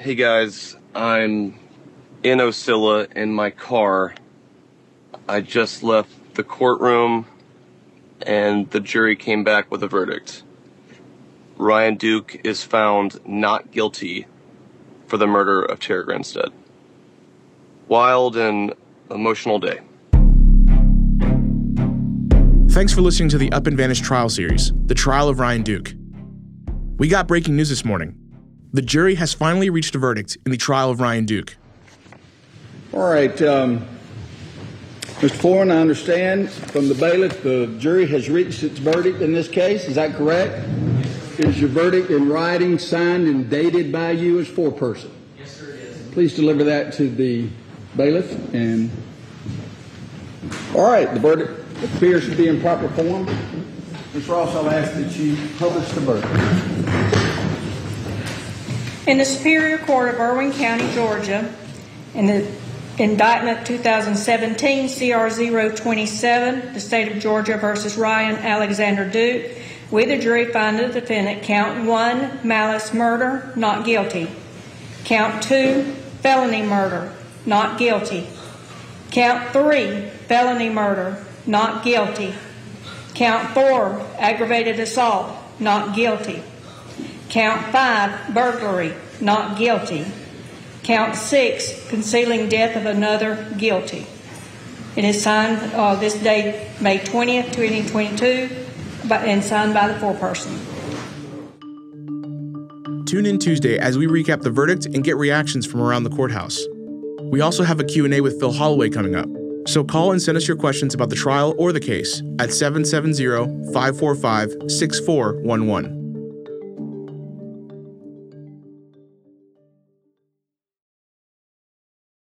Hey guys, I'm in Ocilla in my car. I just left the courtroom and the jury came back with a verdict. Ryan Duke is found not guilty for the murder of Tara Grinstead. Wild and emotional day. Thanks for listening to the Up and Vanished trial series, The Trial of Ryan Duke. We got breaking news this morning. The jury has finally reached a verdict in the trial of Ryan Duke. All right, um, Mr. Foreman, I understand from the bailiff the jury has reached its verdict in this case. Is that correct? Is your verdict in writing, signed, and dated by you as foreperson? Yes, sir, it is. Please deliver that to the bailiff. And all right, the verdict appears to be in proper form. Ms. Ross, I'll ask that you publish the verdict. In the Superior Court of Irwin County, Georgia, in the indictment 2017 CR 027, the state of Georgia versus Ryan Alexander Duke, we the jury find the defendant count one, malice murder, not guilty. Count two, felony murder, not guilty. Count three, felony murder, not guilty. Count four, aggravated assault, not guilty. Count five, burglary, not guilty. Count six, concealing death of another, guilty. It is signed uh, this day, May 20th, 2022, by, and signed by the foreperson. Tune in Tuesday as we recap the verdict and get reactions from around the courthouse. We also have a Q&A with Phil Holloway coming up. So call and send us your questions about the trial or the case at 770-545-6411.